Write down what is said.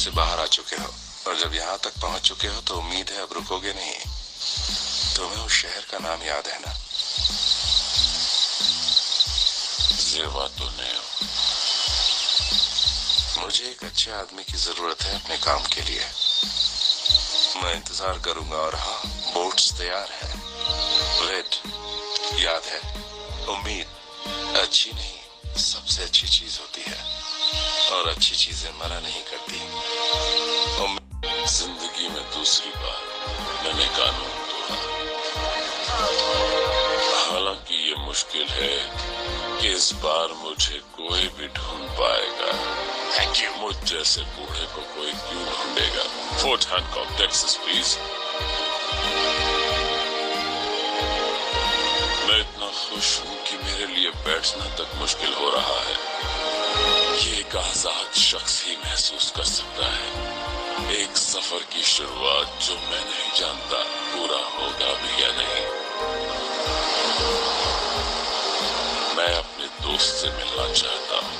से बाहर आ चुके हो। और जब यहाँ तक पहुँच चुके हो तो उम्मीद है अब रुकोगे नहीं। तुम्हें उस शहर का नाम याद है ना? जेवा तो नहीं हो। मुझे एक अच्छे आदमी की ज़रूरत है अपने काम के लिए। मैं इंतज़ार करूँगा और हाँ बोट्स तैयार है। वेट याद है, उम्मीद अच्छी नहीं, सबसे अच्छी चीज़ होती है। और अच्छी चीज़ें मना नहीं करती। दूसरी बार मैंने कानून तोड़ा हालाँकि ये मुश्किल है कि इस बार मुझे कोई भी ढूंढ पाएगा। थैंक यू मुझ जैसे बूढ़े को कोई क्यों ढूंढेगा? फोर्ट हैंकॉक टेक्सास प्लीज़ मैं इतना खुश हूँ कि मेरे लिए बैठना तक मुश्किल हो रहा है। ये एक आज़ाद शख्स ही महसूस कर सकता है सफ़र की शुरुआत जो मैं नहीं जानता, पूरा होगा भी या नहीं। मैं अपने दोस्त से मिलना चाहता